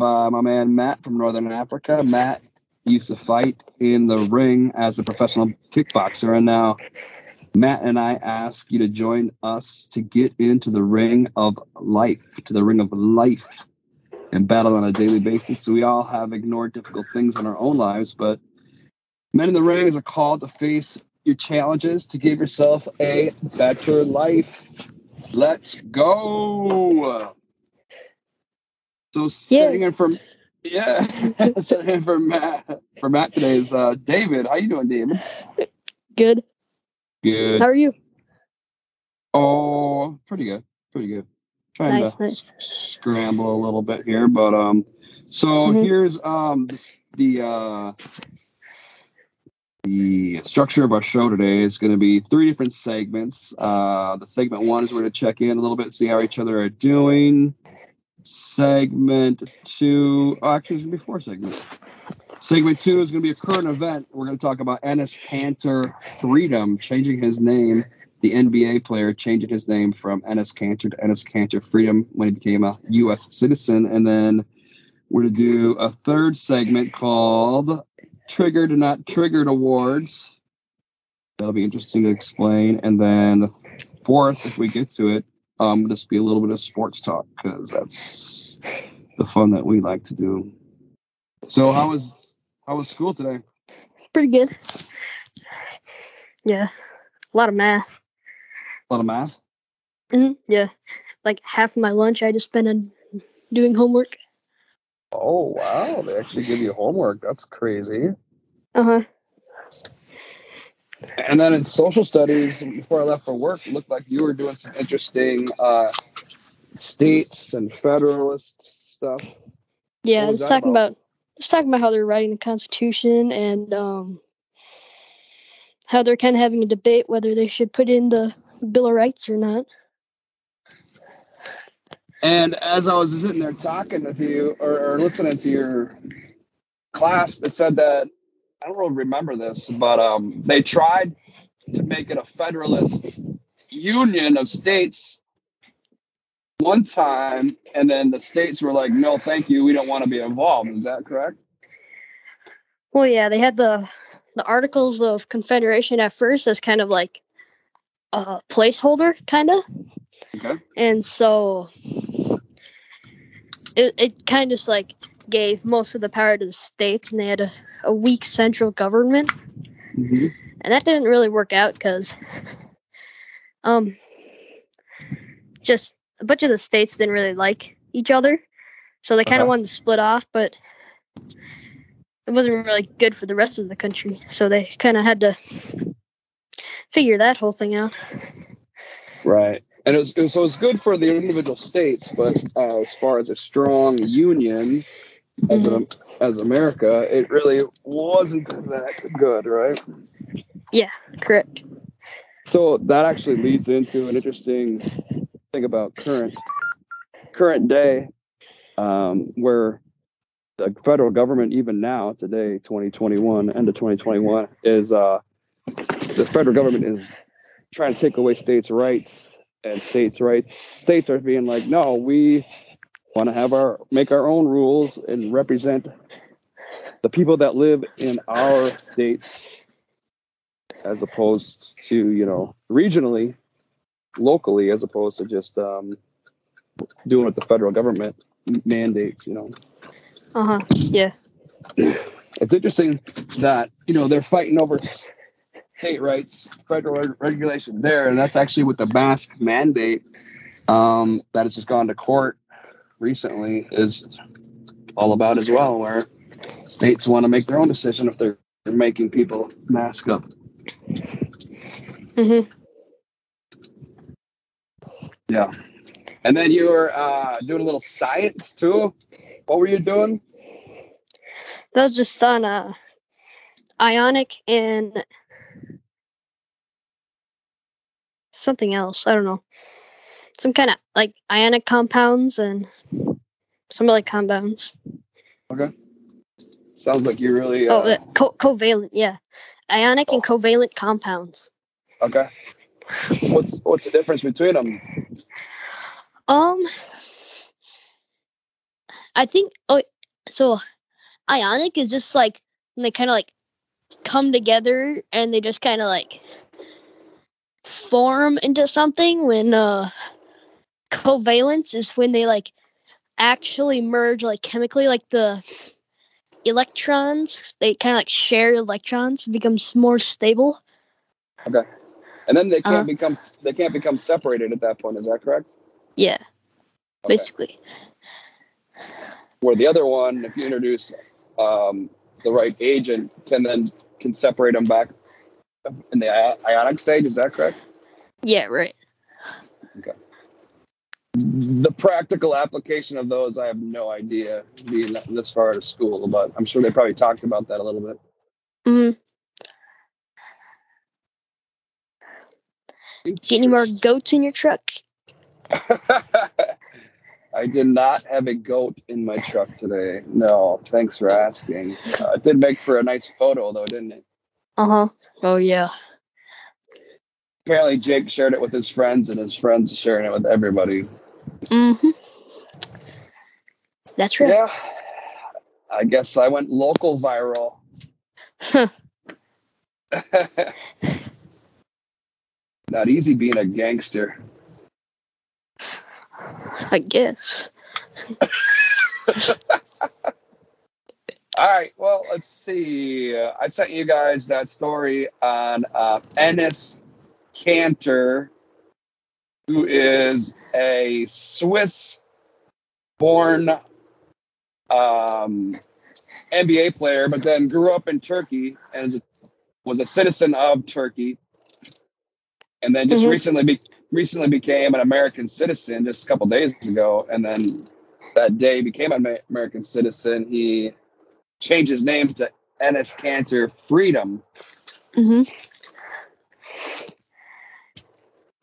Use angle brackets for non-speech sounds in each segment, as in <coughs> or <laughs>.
uh, my man Matt from Northern Africa. Matt used to fight in the ring as a professional kickboxer, and now Matt and I ask you to join us to get into the ring of life, to the ring of life, and battle on a daily basis. So we all have ignored difficult things in our own lives, but men in the ring is a call to face your challenges to give yourself a better life. Let's go. So sitting in for yeah, <laughs> sitting in for Matt for Matt today is uh, David. How you doing, David? Good. Good. How are you? Oh, pretty good. Pretty good. Trying Nice, to nice. scramble a little bit here, but um, so Mhm. here's um the, the uh the structure of our show today is going to be three different segments. Uh, the segment one is we're going to check in a little bit, see how each other are doing. Segment two, oh, actually, it's to be four segments. Segment two is to be a current event. We're to talk about Enes Kanter Freedom changing his name. The NBA player changing his name from Enes Kanter to Enes Kanter Freedom when he became a U.S. citizen. And then we're to do a third segment called Triggered and Not Triggered Awards. That'll be interesting to explain. And then the fourth, if we get to it, um, just be a little bit of sports talk because that's the fun that we like to do. So how was how was school today? Pretty good. Yeah. A lot of math. A lot of math. hmm Yeah. Like half of my lunch I just spent on doing homework. Oh wow, they actually give you homework. That's crazy. Uh huh. And then in social studies, before I left for work, it looked like you were doing some interesting uh, states and federalist stuff. Yeah, just talking about? about? just talking about how they're writing the Constitution and um how they're kind of having a debate whether they should put in the Bill of Rights or not. And as I was sitting there talking with you or, or listening to your class, it said that I don't really remember this, but um, they tried to make it a federalist union of states one time, and then the states were like, "No, thank you, we don't want to be involved." Is that correct? Well, yeah, they had the the Articles of Confederation at first as kind of like a placeholder, kind of. Okay. and so it, it kind of just like gave most of the power to the states and they had a, a weak central government Mhm. and that didn't really work out because um just a bunch of the states didn't really like each other so they kind of Uh-huh. wanted to split off but it wasn't really good for the rest of the country so they kind of had to figure that whole thing out Right. And it was, it was so it's good for the individual states, but uh, as far as a strong union as an, as America, it really wasn't that good, right? Yeah, correct So that actually leads into an interesting thing about current current day, um, where the federal government, even now, today, 2021, end of 2021, is uh, the federal government is trying to take away states' rights, and states' rights states are being like, no, we want to have our make our own rules and represent the people that live in our states as opposed to you know regionally locally as opposed to just um, doing what the federal government mandates you know? Uh-huh yeah. <clears throat> It's interesting that you know they're fighting over state rights federal reg- regulation there and that's actually with the mask mandate um, that has just gone to court recently is all about as well where states want to make their own decision if they're making people mask up hmm Yeah. And then you were uh, doing a little science too. What were you doing? That was just on uh, ionic and something else. I don't know. Some kind of like ionic compounds and some other compounds. Okay. Sounds like you really. Uh, oh, uh, co- covalent. Yeah, ionic and covalent compounds. okay. What's what's the difference between them? Um, I think oh so Ionic is just like when they kind of like come together and they just kind of like form into something when uh covalence is when they like actually merge like chemically like the electrons they kind of like share electrons becomes more stable Okay. And then they can't Uh-huh. become they can't become separated at that point. Is that correct? yeah Okay. basically Where the other one, if you introduce um, the right agent, can then can separate them back in the ionic stage. Is that correct? yeah right The practical application of those, I have no idea. Being this far out of school, but I'm sure they probably talked about that a little bit. Mm-hmm. get any more goats in your truck <laughs> I did not have a goat in my truck today. No, thanks for asking. Uh, it did make for a nice photo, though, didn't it? uh-huh oh yeah Apparently, Jake shared it with his friends, and his friends are sharing it with everybody. Mm-hmm that's right Yeah, I guess I went local viral. Huh. <laughs> Not easy being a gangster. i guess <laughs> All right. Well, let's see. Uh, I sent you guys that story on uh, Enes Kanter, who is a Swiss-born um, NBA player, but then grew up in Turkey and was a citizen of Turkey, and then just Mhm. recently be, recently became an American citizen just a couple days ago, and then that day became an American citizen. He changed his name to Enes Kanter Freedom, mm-hmm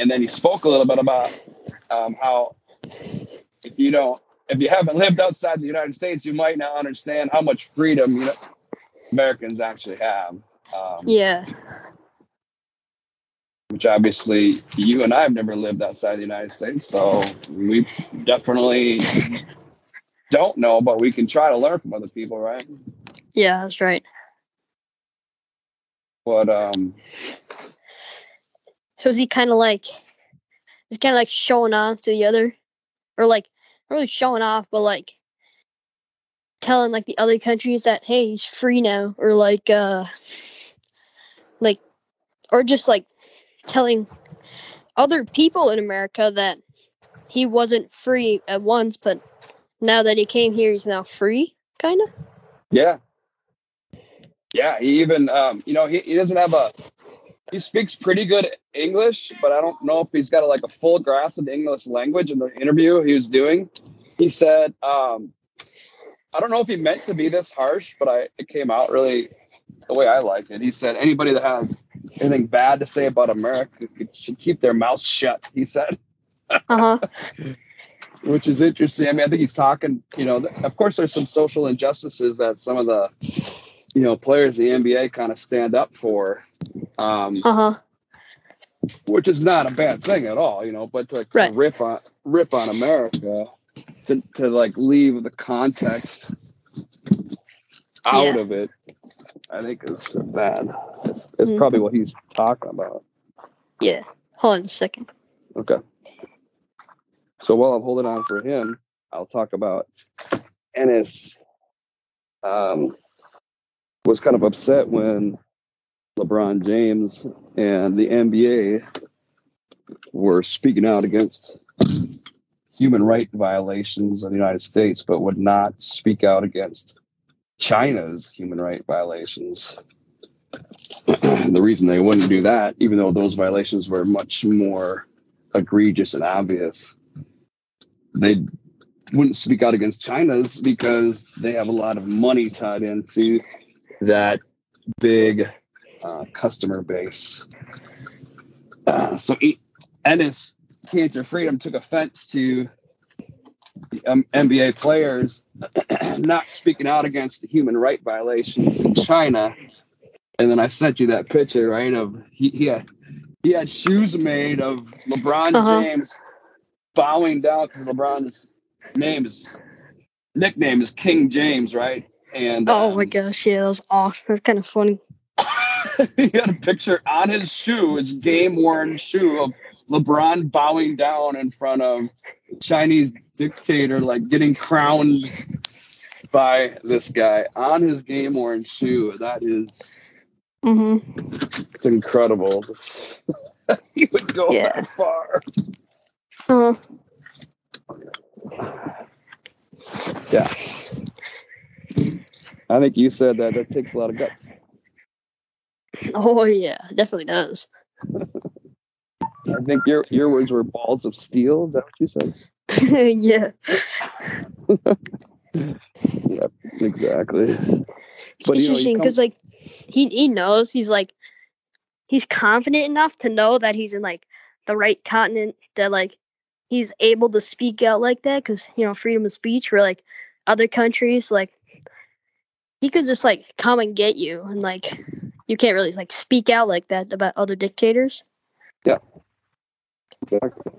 and then he spoke a little bit about um, how if you don't, if you haven't lived outside the United States, you might not understand how much freedom you know, Americans actually have. Um, yeah Which obviously you and I have never lived outside the United States, so we definitely don't know, but we can try to learn from other people, right? yeah that's right But um, So is he kind of like, he's kind of like showing off to the other, or like not really showing off, but like telling like the other countries that hey, he's free now, or like uh, like, or just like telling other people in America that he wasn't free at once, but now that he came here, he's now free, kind of. Yeah. Yeah, he even um, you know, he, he doesn't have a he speaks pretty good English, but I don't know if he's got a, like a full grasp of the English language in the interview he was doing. He said, um, I don't know if he meant to be this harsh, but I it came out really the way I like it. He said anybody that has anything bad to say about America should keep their mouth shut, he said Uh huh. <laughs> which is interesting. I mean, I think he's talking. You know, of course, there's some social injustices that some of the, you know, players in the NBA kind of stand up for, um, Uh huh. which is not a bad thing at all. You know, but to, like, to rip on rip on America, to to like leave the context out Yeah. of it, I think is bad. It's, it's Mhm. probably what he's talking about. Yeah. Hold on a second. Okay. So while I'm holding on for him, I'll talk about Enes. Um, was kind of upset when LeBron James and the NBA were speaking out against human right violations in the United States, but would not speak out against China's human right violations. <clears throat> the reason they wouldn't do that, even though those violations were much more egregious and obvious, they wouldn't speak out against China's because they have a lot of money tied into that big uh, customer base. Uh, so E- Enes Kanter Freedom took offense to the um, NBA players <clears throat> not speaking out against the human right violations in China. And then I sent you that picture, right? Of he, he had he had shoes made of LeBron Uh-huh. James bowing down because LeBron's name is nickname is King James, right? And Oh my um, gosh, yeah, that was awesome. That's kind of funny. <laughs> he had a picture on his shoe, his game worn shoe of LeBron bowing down in front of Chinese dictator, like getting crowned by this guy on his game worn shoe. That is Mm-hmm. it's incredible. <laughs> he would go Yeah. that far. Uh-huh. Yeah. I think you said that that takes a lot of guts. oh yeah, definitely does. I think your your words were balls of steel. Is that what you said? <laughs> yeah. <laughs> Yep, exactly. It's But, you know, you interesting come- because like he he knows he's like he's confident enough to know that he's in like the right continent that like he's able to speak out like that because you know freedom of speech where like other countries like he could just like come and get you and like you can't really like speak out like that about other dictators Yeah, Exactly.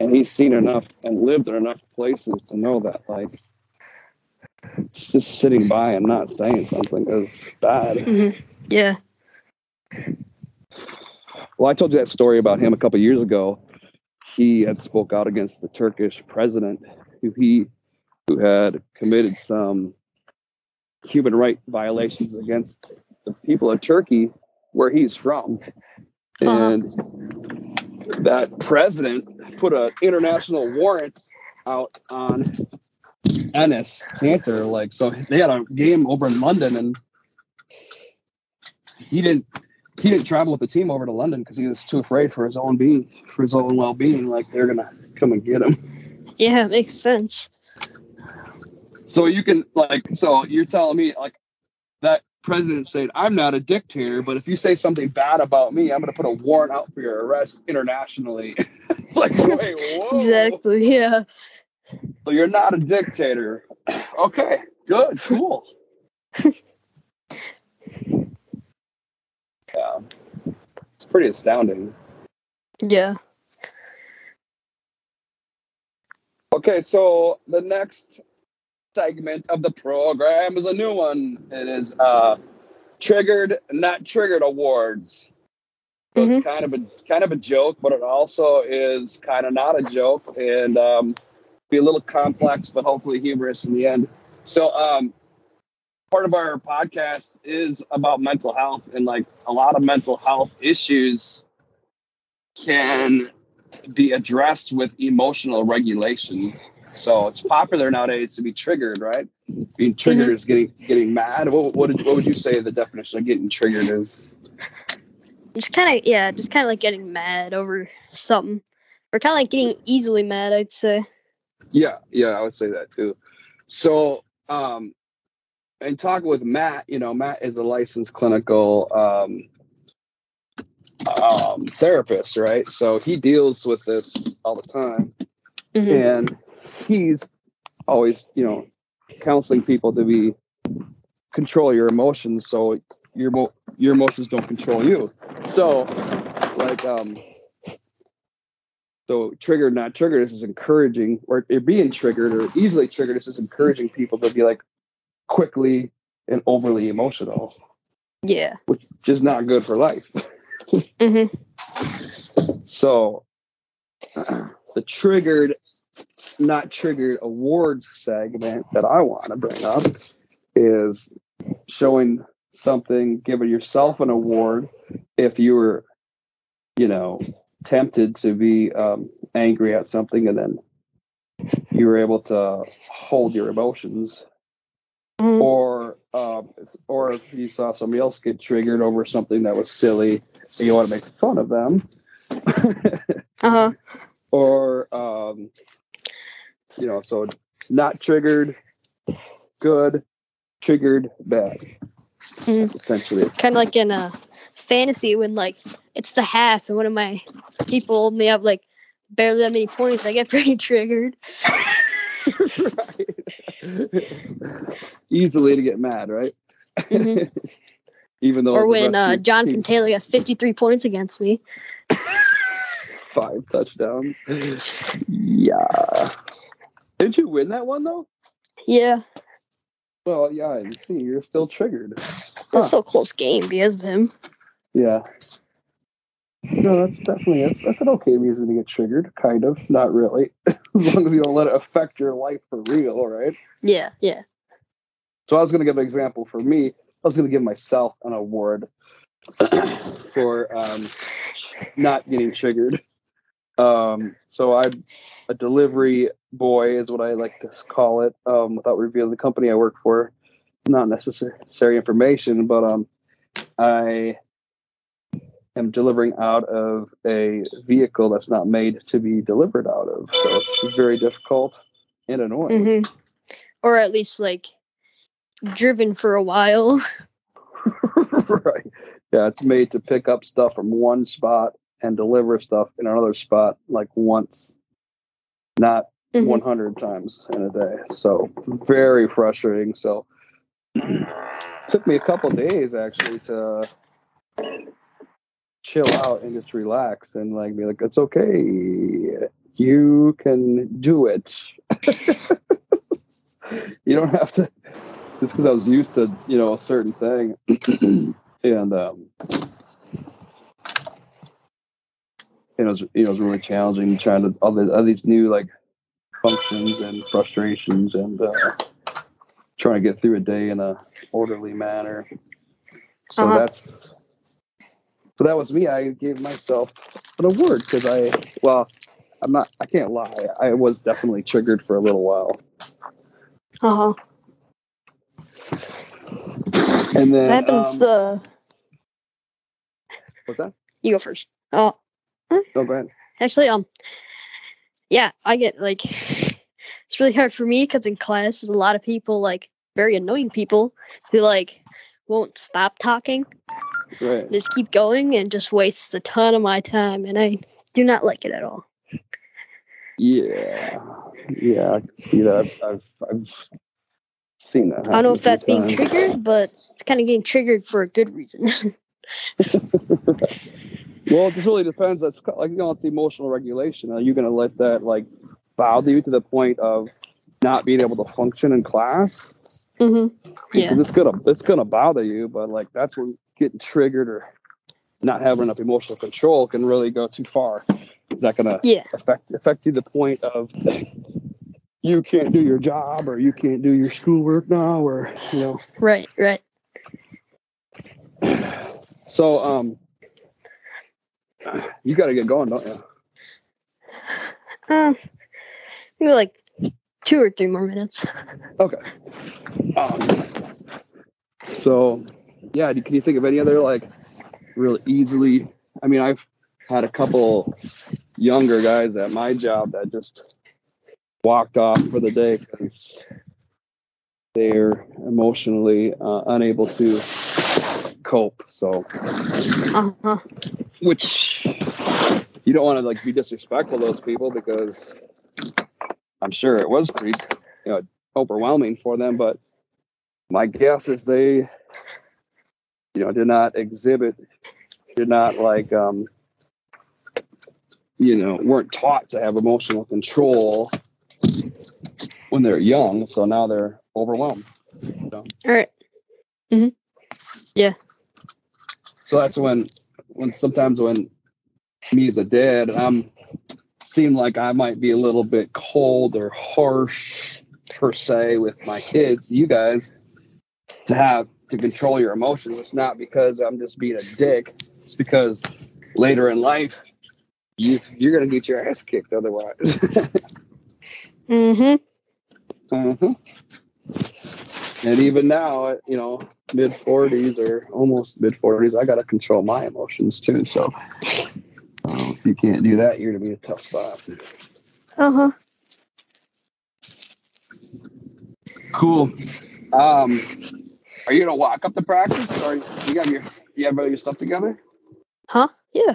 And he's seen enough and lived in enough places to know that, like, just sitting by and not saying something is bad. mm-hmm. yeah Well, I told you that story about him a couple years ago. He had spoke out against the Turkish president, who he who had committed some human right violations against the people of Turkey, where he's from, Uh-huh. and that president put an international warrant out on Enes Kanter. Like, so they had a game over in London, and he didn't he didn't travel with the team over to London because he was too afraid for his own being, for his own well being. Like they're gonna come and get him. yeah makes sense So you can like, so you're telling me like that president said, "I'm not a dictator, but if you say something bad about me, I'm gonna put a warrant out for your arrest internationally." <laughs> it's like, <laughs> wait, whoa, exactly yeah So you're not a dictator. <clears throat> okay, good, cool. <laughs> yeah, it's pretty astounding. yeah Okay, so the next segment of the program is a new one. It is uh triggered, not triggered awards. So it's kind of a kind of a joke, but it also is kind of not a joke and um, be a little complex, but hopefully humorous in the end. So um, part of our podcast is about mental health, and like a lot of mental health issues can be addressed with emotional regulation. So it's popular nowadays to be triggered, right? Being triggered is getting getting mad. What, what, did, what would you say the definition of getting triggered is? just kind of yeah just kind of like getting mad over something or kind of like getting easily mad i'd say Yeah, yeah, I would say that too. So, um, and talking with Matt, you know, Matt is a licensed clinical um, um, therapist, right? So he deals with this all the time. Mhm. and he's always you know counseling people to be control your emotions so your mo- your emotions don't control you. So like um so triggered not triggered this is encouraging or, being triggered or easily triggered this is encouraging people to be like quickly and overly emotional. Yeah. Which is not good for life. <laughs> Hmm So, <clears throat> the triggered, not triggered awards segment that I want to bring up is showing something, giving yourself an award if you were, you know, tempted to be um, angry at something and then you were able to hold your emotions. Mhm. Or, um, or if you saw somebody else get triggered over something that was silly and you want to make fun of them, uh-huh <laughs> or um, you know, so not triggered, good, triggered, bad. Mhm. Essentially kind of like in a fantasy when like it's the half and one of my people only have like barely that many points i get <laughs> pretty triggered. <laughs> Easily to get mad, right? Mhm. <laughs> Even though or when uh, jonathan team's taylor got 53 points against me five touchdowns. yeah. Did you win that one though? Yeah, Well, yeah, you see, you're still triggered. that's Huh. so close game because of him. Yeah. No, that's definitely that's that's an okay reason to get triggered, kind of. Not really. <laughs> as long as you don't let it affect your life for real, right? Yeah, yeah. So I was gonna give an example for me. I was gonna give myself an award <coughs> for um not getting triggered. Um so I'm a delivery boy is what I like to call it, um, without revealing the company I work for. Not necessary information, but um I am delivering out of a vehicle that's not made to be delivered out of. So it's very difficult and annoying. hmm Or at least like driven for a while. <laughs> right. Yeah, it's made to pick up stuff from one spot and deliver stuff in another spot like once, not Mhm. 100 times in a day. So very frustrating. So <clears throat> took me a couple days actually to chill out and just relax and like be like, it's okay. You can do it. <laughs> you don't have to just because I was used to, you know, a certain thing. <clears throat> and um it was, it was really challenging trying to all, all these new like functions and frustrations and uh, trying to get through a day in a orderly manner. So Uh-huh. that's so that was me. I gave myself an award because I well, I'm not. I can't lie. I was definitely triggered for a little while, Uh huh. and then That happens. um, the what's that? you go first. Oh, Oh, go ahead. actually, um, yeah, I get like <laughs> it's really hard for me because in class there's a lot of people like very annoying people who like won't stop talking, Right. just keep going, and just wastes a ton of my time, and I do not like it at all. Yeah. Yeah. I can see that. I've, I've, I've seen that. I don't know if that's being triggered, but it's kind of getting triggered for a good reason. <laughs> <laughs> Well, it just really depends. Ca- like you know, it's emotional regulation. Are you going to let that like bother you to the point of not being able to function in class? Mm-hmm. Yeah. Because it's gonna it's gonna bother you, but like that's when getting triggered or not having enough emotional control can really go too far. Is that gonna Yeah. affect affect you to the point of <coughs> you can't do your job or you can't do your schoolwork now or you know Right. Right. so um <sighs> you got to get going don't you <sighs> Uh, maybe like two or three more minutes. okay um, so yeah can you think of any other like real easily i mean i've had a couple younger guys at my job that just walked off for the day because they're emotionally uh, unable to cope so Uh huh. which you don't want to like be disrespectful to those people because I'm sure it was pretty you know overwhelming for them, but my guess is they you know did not exhibit did not like um you know weren't taught to have emotional control when they're young so now they're overwhelmed All right. mm-hmm. Yeah, so that's when when sometimes when me as a dad i'm seem like i might be a little bit cold or harsh per se with my kids you guys to have to control your emotions it's not because i'm just being a dick it's because later in life you you're gonna get your ass kicked otherwise <laughs> Mm-hmm. Mhm. And even now, you know, mid 40s or almost mid 40s, I got to control my emotions too. So uh, if you can't do that, you're going to be in a tough spot. Uh huh. Cool. Um, are you going to walk up to practice or you got your, you have all your stuff together? Huh? Yeah.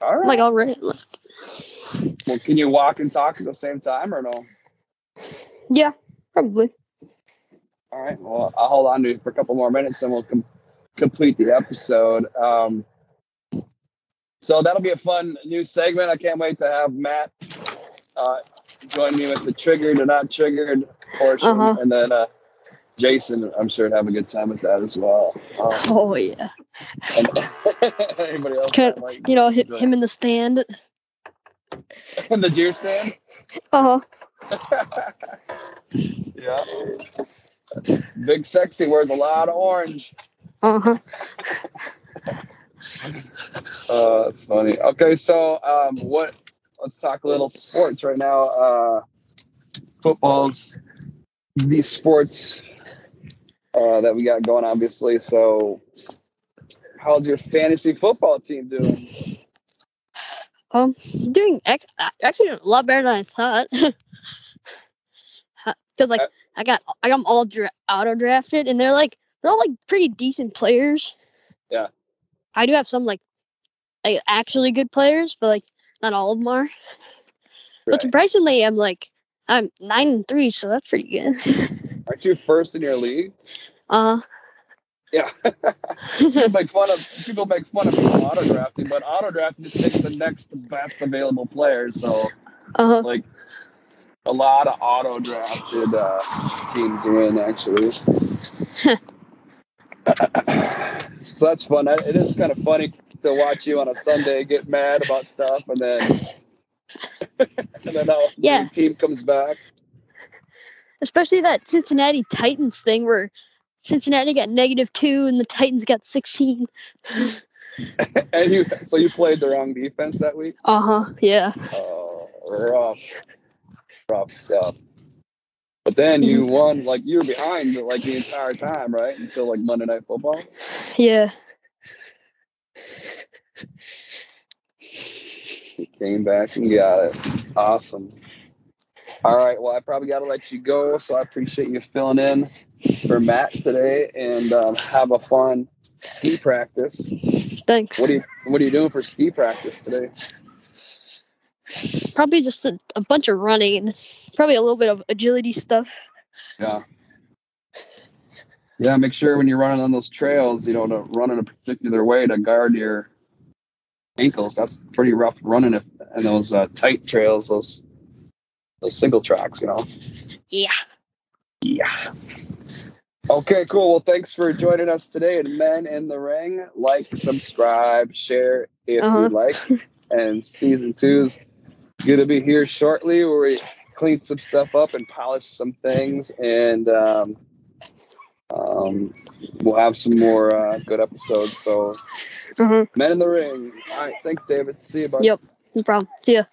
All right. Like all right. well, can you walk and talk at the same time or no? Yeah. Probably. All right. Well, I'll hold on to you for a couple more minutes and we'll com- complete the episode. Um, so that'll be a fun new segment. I can't wait to have Matt uh, join me with the triggered or not triggered portion, Uh-huh. and then uh, Jason, I'm sure, would have a good time with that as well. Um, Oh yeah. and <laughs> anybody else? Can- You know, hi- Go him in the stand. <laughs> in the deer stand. Uh huh. <laughs> yeah. Big sexy wears a lot of orange. Uh huh. <laughs> Uh, that's funny. Okay, so um, what? Let's talk a little sports right now. Uh, football's the sports uh, that we got going, obviously. So, how's your fantasy football team doing? Um, doing ac- actually a lot better than I thought. <laughs> Because like Uh, I got I got them all dra- auto drafted, and they're like they're all like pretty decent players. Yeah. I do have some like like actually good players, but like not all of them are. But surprisingly, I'm like I'm nine and three, so that's pretty good. Aren't you first in your league? uh, Yeah. people make fun of people make fun of people auto drafting, but auto drafting just takes the next best available player. So uh, like a lot of auto drafted uh, teams win actually. <laughs> so that's fun. It is kind of funny to watch you on a Sunday get mad about stuff and then <laughs> and then how Yeah. your team comes back. especially that Cincinnati Titans thing where Cincinnati got negative two and the Titans got sixteen. <laughs> And you so you played the wrong defense that week. Uh huh. Yeah. Oh, rough, rough stuff. But then you won, like you were behind like the entire time, right? Until like Monday Night Football. Yeah. You came back and got it. Awesome. All right. Well, I probably got to let you go. So I appreciate you filling in for Matt today, and um, have a fun ski practice. Thanks. What are you What are you doing for ski practice today? Probably just a, a bunch of running probably a little bit of agility stuff. Yeah. Yeah, make sure when you're running on those trails, you know, to run in a particular way to guard your ankles. That's pretty rough running if in those uh, tight trails, those those single tracks, you know. Yeah. Yeah. Okay, cool. Well, thanks for joining us today at Men in the Ring. Like, subscribe, share if Uh-huh. you like. <laughs> And season two's gonna be here shortly where we clean some stuff up and polish some things and um, um, we'll have some more uh, good episodes. So huh. Men in the Ring. All right, thanks, David. See you, bud. Yep. No problem. See ya.